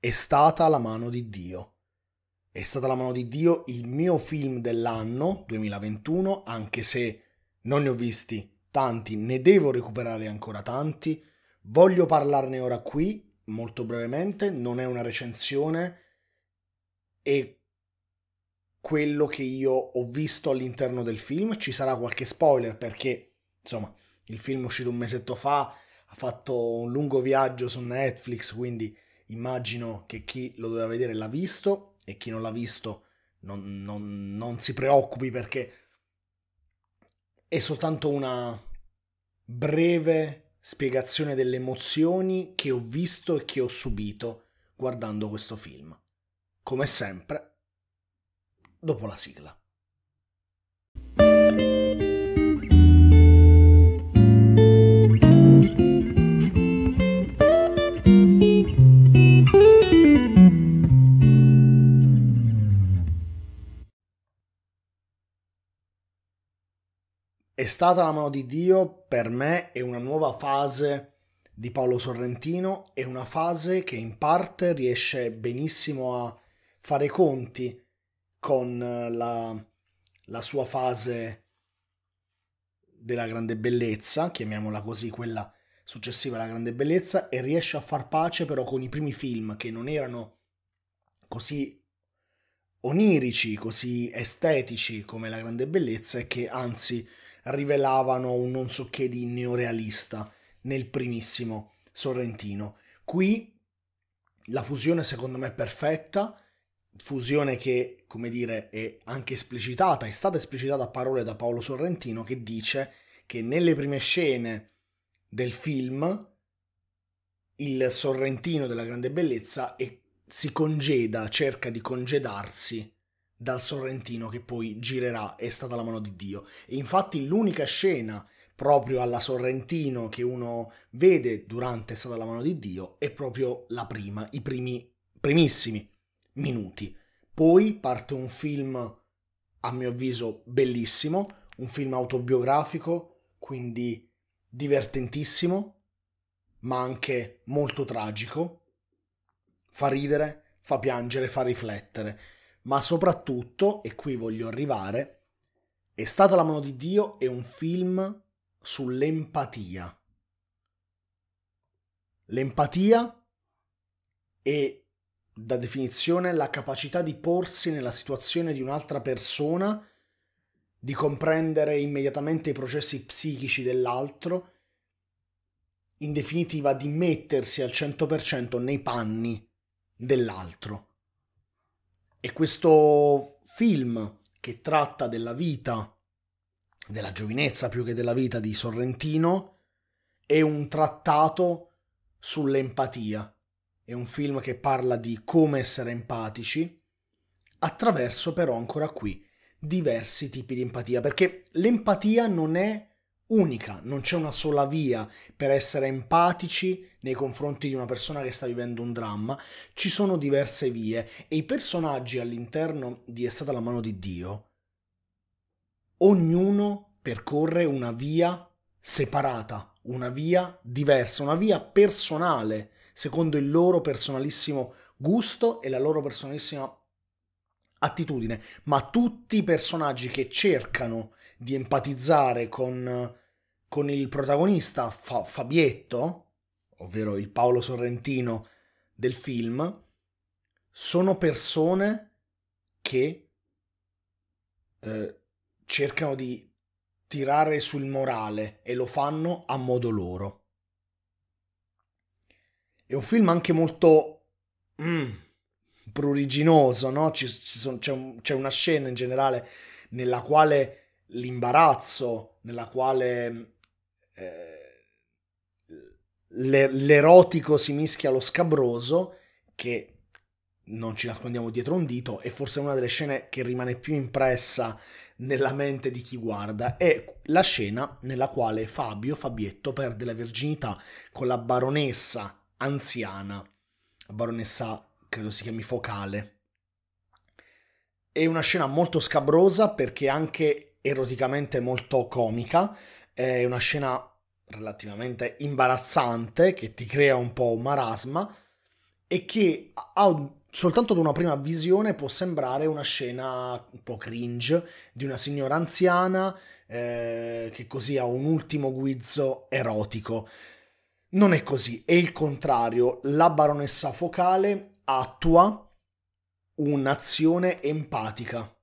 È stata la mano di Dio. È stata la mano di Dio il mio film dell'anno 2021, anche se non ne ho visti tanti, ne devo recuperare ancora tanti. Voglio parlarne ora qui, molto brevemente, non è una recensione, è quello che io ho visto all'interno del film. Ci sarà qualche spoiler perché, insomma, il film è uscito un mesetto fa, ha fatto un lungo viaggio su Netflix, quindi immagino che chi lo doveva vedere l'ha visto e chi non l'ha visto non, non, non si preoccupi perché è soltanto una breve spiegazione delle emozioni che ho visto e che ho subito guardando questo film. Come sempre, dopo la sigla. Stata la mano di Dio per me è una nuova fase di Paolo Sorrentino, è una fase che in parte riesce benissimo a fare conti con la, la sua fase della grande bellezza, chiamiamola così, quella successiva alla grande bellezza, e riesce a far pace però con i primi film che non erano così onirici, così estetici come la grande bellezza e che anzi rivelavano un non so che di neorealista nel primissimo Sorrentino. Qui la fusione secondo me è perfetta, fusione che, come dire, è anche esplicitata, è stata esplicitata a parole da Paolo Sorrentino che dice che nelle prime scene del film il Sorrentino della grande bellezza e si congeda, cerca di congedarsi dal Sorrentino che poi girerà È stata la mano di Dio. E infatti l'unica scena proprio alla Sorrentino che uno vede durante È stata la mano di Dio è proprio la prima, i primi, primissimi minuti. Poi parte un film, a mio avviso, bellissimo, un film autobiografico, quindi divertentissimo, ma anche molto tragico. Fa ridere, fa piangere, fa riflettere ma soprattutto, e qui voglio arrivare, È stata la mano di Dio è un film sull'empatia. L'empatia è, da definizione, la capacità di porsi nella situazione di un'altra persona, di comprendere immediatamente i processi psichici dell'altro, in definitiva di mettersi al 100% nei panni dell'altro. E questo film che tratta della vita, della giovinezza più che della vita di Sorrentino, è un trattato sull'empatia. È un film che parla di come essere empatici, attraverso però ancora qui diversi tipi di empatia, perché l'empatia non è unica, non c'è una sola via per essere empatici nei confronti di una persona che sta vivendo un dramma, ci sono diverse vie e i personaggi all'interno di È stata la mano di Dio, ognuno percorre una via separata, una via diversa, una via personale, secondo il loro personalissimo gusto e la loro personalissima attitudine, ma tutti i personaggi che cercano di empatizzare con, con il protagonista Fa- Fabietto, ovvero il Paolo Sorrentino del film, sono persone che eh, cercano di tirare sul morale e lo fanno a modo loro. È un film anche molto mm, pruriginoso, no? Ci, ci sono, c'è, un, c'è una scena in generale nella quale l'imbarazzo, nella quale eh, l'erotico si mischia allo scabroso, che non ci nascondiamo dietro un dito, è forse una delle scene che rimane più impressa nella mente di chi guarda, è la scena nella quale Fabio, Fabietto, perde la virginità con la baronessa anziana, la baronessa credo si chiami Focale. È una scena molto scabrosa perché anche eroticamente molto comica, è una scena relativamente imbarazzante che ti crea un po' un marasma e che ha soltanto ad una prima visione può sembrare una scena un po' cringe di una signora anziana eh, che così ha un ultimo guizzo erotico. Non è così, è il contrario. La baronessa focale attua un'azione empatica.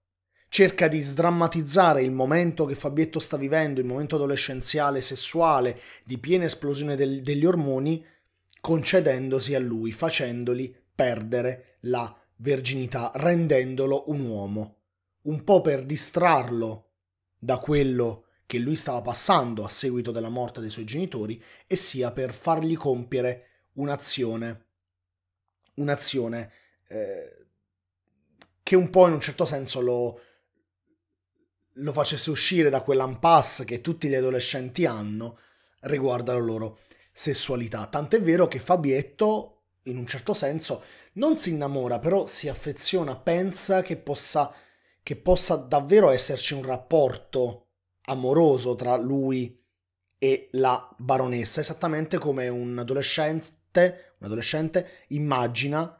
Cerca di sdrammatizzare il momento che Fabietto sta vivendo, il momento adolescenziale, sessuale, di piena esplosione del, degli ormoni, concedendosi a lui, facendogli perdere la verginità, rendendolo un uomo. Un po' per distrarlo da quello che lui stava passando a seguito della morte dei suoi genitori, e sia per fargli compiere un'azione, un'azione eh, che un po' in un certo senso lo, lo facesse uscire da quell'impasse che tutti gli adolescenti hanno riguardo alla loro sessualità. Tant'è vero che Fabietto, in un certo senso, non si innamora, però si affeziona, pensa che possa, che possa davvero esserci un rapporto amoroso tra lui e la baronessa, esattamente come un adolescente, adolescente immagina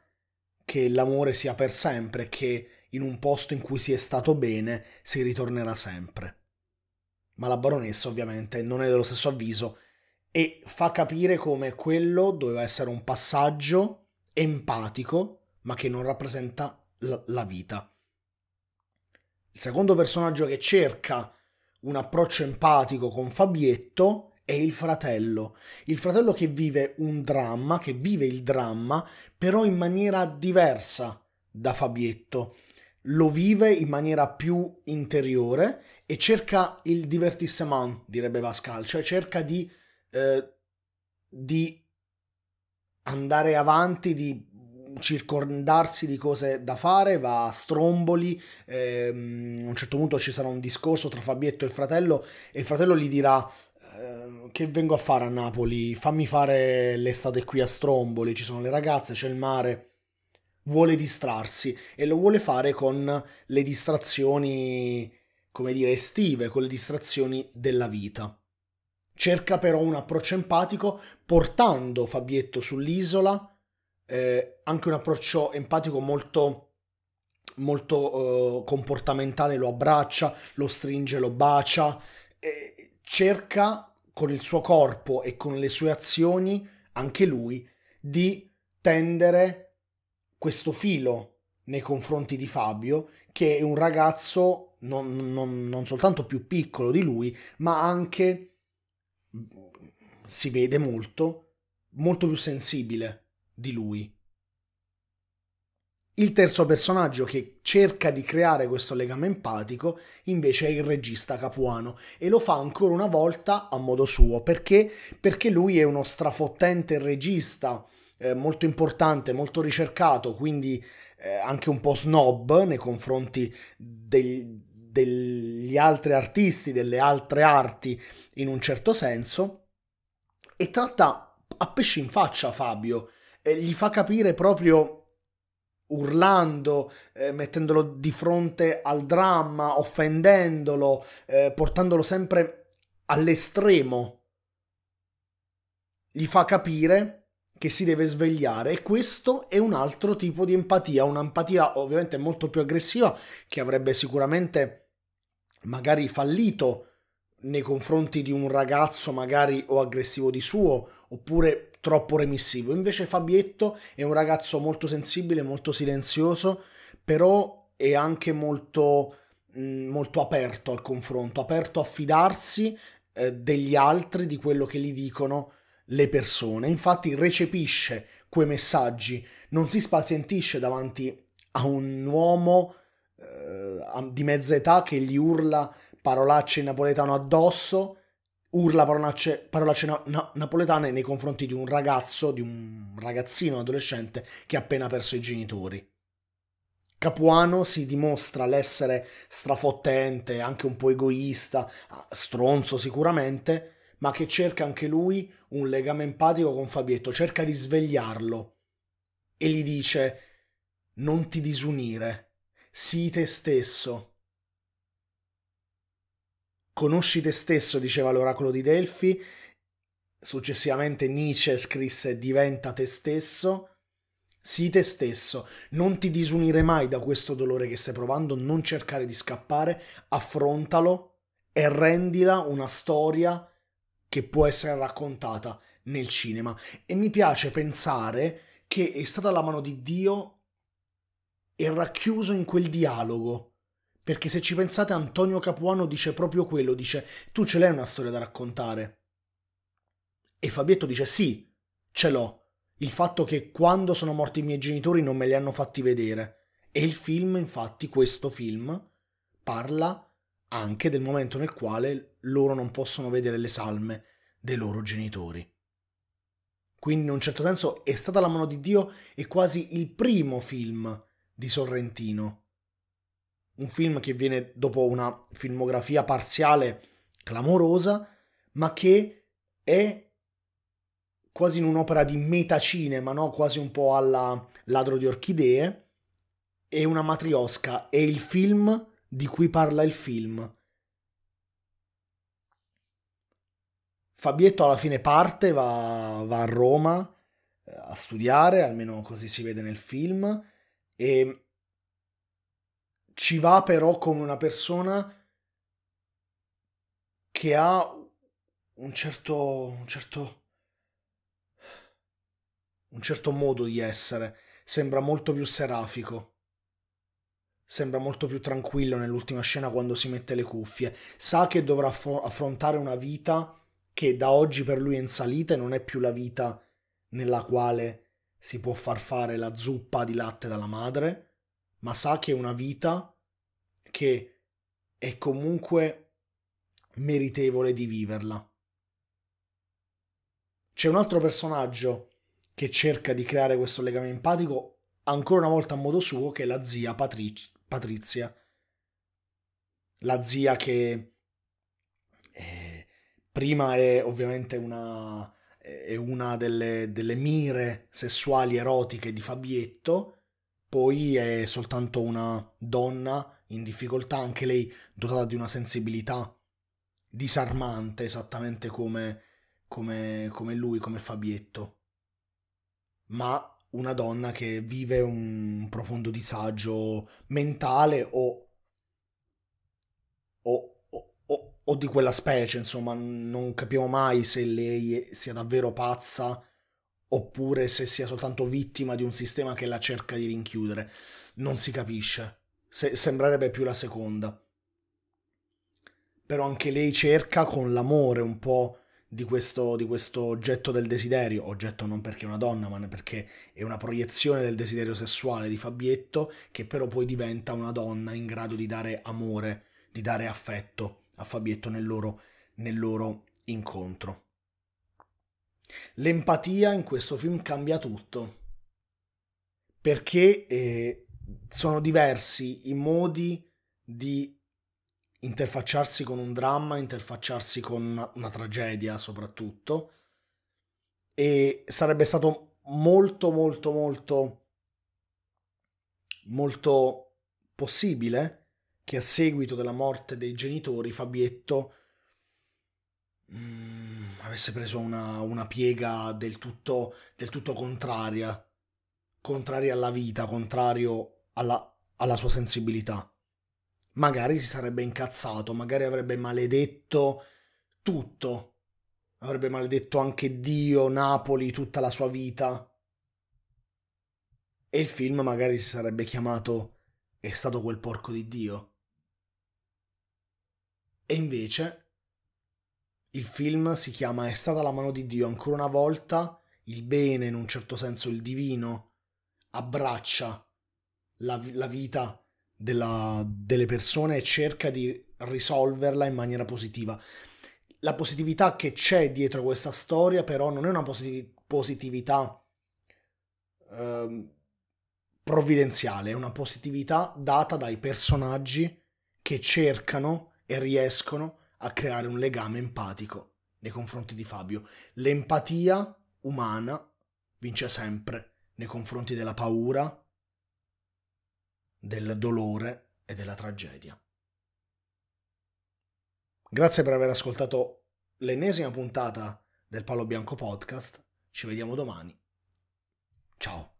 che l'amore sia per sempre, che in un posto in cui si è stato bene si ritornerà sempre. Ma la baronessa ovviamente non è dello stesso avviso e fa capire come quello doveva essere un passaggio empatico, ma che non rappresenta la vita. Il secondo personaggio che cerca un approccio empatico con Fabietto è il fratello. Il fratello che vive un dramma, che vive il dramma, però in maniera diversa da Fabietto. Lo vive in maniera più interiore e cerca il divertissement, direbbe Pascal, cioè cerca di, eh, di andare avanti, di circondarsi di cose da fare, va a stromboli, ehm, a un certo punto ci sarà un discorso tra Fabietto e il fratello e il fratello gli dirà eh, che vengo a fare a Napoli, fammi fare l'estate qui a stromboli, ci sono le ragazze, c'è il mare, vuole distrarsi e lo vuole fare con le distrazioni, come dire, estive, con le distrazioni della vita. Cerca però un approccio empatico portando Fabietto sull'isola, eh, anche un approccio empatico molto, molto eh, comportamentale, lo abbraccia, lo stringe, lo bacia, eh, cerca con il suo corpo e con le sue azioni, anche lui, di tendere questo filo nei confronti di Fabio, che è un ragazzo non, non, non soltanto più piccolo di lui, ma anche si vede molto, molto più sensibile di lui. Il terzo personaggio che cerca di creare questo legame empatico invece è il regista Capuano e lo fa ancora una volta a modo suo. Perché, perché lui è uno strafottente regista eh, molto importante, molto ricercato, quindi eh, anche un po' snob nei confronti degli, degli altri artisti, delle altre arti in un certo senso. E tratta a pesci in faccia Fabio eh, gli fa capire proprio urlando, eh, mettendolo di fronte al dramma, offendendolo, eh, portandolo sempre all'estremo. Gli fa capire che si deve svegliare e questo è un altro tipo di empatia, un'empatia ovviamente molto più aggressiva che avrebbe sicuramente magari fallito nei confronti di un ragazzo magari o aggressivo di suo oppure troppo remissivo. Invece Fabietto è un ragazzo molto sensibile, molto silenzioso, però è anche molto, mm, molto aperto al confronto, aperto a fidarsi eh, degli altri, di quello che gli dicono le persone. Infatti recepisce quei messaggi, non si spazientisce davanti a un uomo eh, di mezza età che gli urla parolacce in napoletano addosso urla parolacce, parolacce na- na- napoletane nei confronti di un ragazzo, di un ragazzino, adolescente che ha appena perso i genitori. Capuano si dimostra l'essere strafottente, anche un po' egoista, stronzo sicuramente, ma che cerca anche lui un legame empatico con Fabietto, cerca di svegliarlo e gli dice non ti disunire, sii te stesso, Conosci te stesso, diceva l'oracolo di Delfi. Successivamente Nietzsche scrisse Diventa te stesso. Sii te stesso, non ti disunire mai da questo dolore che stai provando, non cercare di scappare, affrontalo e rendila una storia che può essere raccontata nel cinema. E mi piace pensare che è stata la mano di Dio e racchiuso in quel dialogo. Perché se ci pensate, Antonio Capuano dice proprio quello: dice, tu ce l'hai una storia da raccontare. E Fabietto dice, sì, ce l'ho il fatto che quando sono morti i miei genitori non me li hanno fatti vedere. E il film, infatti, questo film, parla anche del momento nel quale loro non possono vedere le salme dei loro genitori. Quindi in un certo senso è stata la mano di Dio e quasi il primo film di Sorrentino. Un film che viene dopo una filmografia parziale clamorosa, ma che è quasi in un'opera di metacinema, no? quasi un po' alla Ladro di Orchidee, e una matriosca, è il film di cui parla il film. Fabietto alla fine parte, va, va a Roma eh, a studiare, almeno così si vede nel film, e ci va però come una persona che ha un certo, un certo un certo modo di essere, sembra molto più serafico. Sembra molto più tranquillo nell'ultima scena quando si mette le cuffie. Sa che dovrà affrontare una vita che da oggi per lui è in salita e non è più la vita nella quale si può far fare la zuppa di latte dalla madre, ma sa che è una vita che è comunque meritevole di viverla. C'è un altro personaggio che cerca di creare questo legame empatico ancora una volta a modo suo, che è la zia Patric- Patrizia. La zia che eh, prima è ovviamente una, è una delle, delle mire sessuali erotiche di Fabietto, poi è soltanto una donna in difficoltà, anche lei dotata di una sensibilità disarmante, esattamente come, come, come lui, come Fabietto. Ma una donna che vive un profondo disagio mentale o, o, o, o di quella specie, insomma, non capiamo mai se lei sia davvero pazza oppure se sia soltanto vittima di un sistema che la cerca di rinchiudere. Non si capisce. Se, sembrerebbe più la seconda. Però anche lei cerca con l'amore un po' di questo, di questo oggetto del desiderio, oggetto non perché è una donna, ma perché è una proiezione del desiderio sessuale di Fabietto, che però poi diventa una donna in grado di dare amore, di dare affetto a Fabietto nel loro, nel loro incontro. L'empatia in questo film cambia tutto, perché eh, sono diversi i modi di interfacciarsi con un dramma, interfacciarsi con una, una tragedia soprattutto. E sarebbe stato molto, molto, molto, molto possibile che a seguito della morte dei genitori Fabietto mm, avesse preso una, una piega del tutto, del tutto contraria, contraria alla vita, contrario alla, alla sua sensibilità magari si sarebbe incazzato, magari avrebbe maledetto tutto. Avrebbe maledetto anche Dio, Napoli, tutta la sua vita. E il film magari si sarebbe chiamato È stato quel porco di Dio. E invece il film si chiama È stata la mano di Dio. Ancora una volta il bene, in un certo senso il divino, abbraccia la, la vita della, delle persone e cerca di risolverla in maniera positiva. La positività che c'è dietro questa storia però non è una positiv- positività eh, provvidenziale, è una positività data dai personaggi che cercano e riescono a creare un legame empatico nei confronti di Fabio. L'empatia umana vince sempre nei confronti della paura, del dolore e della tragedia. Grazie per aver ascoltato l'ennesima puntata del Palo Bianco Podcast. Ci vediamo domani. Ciao.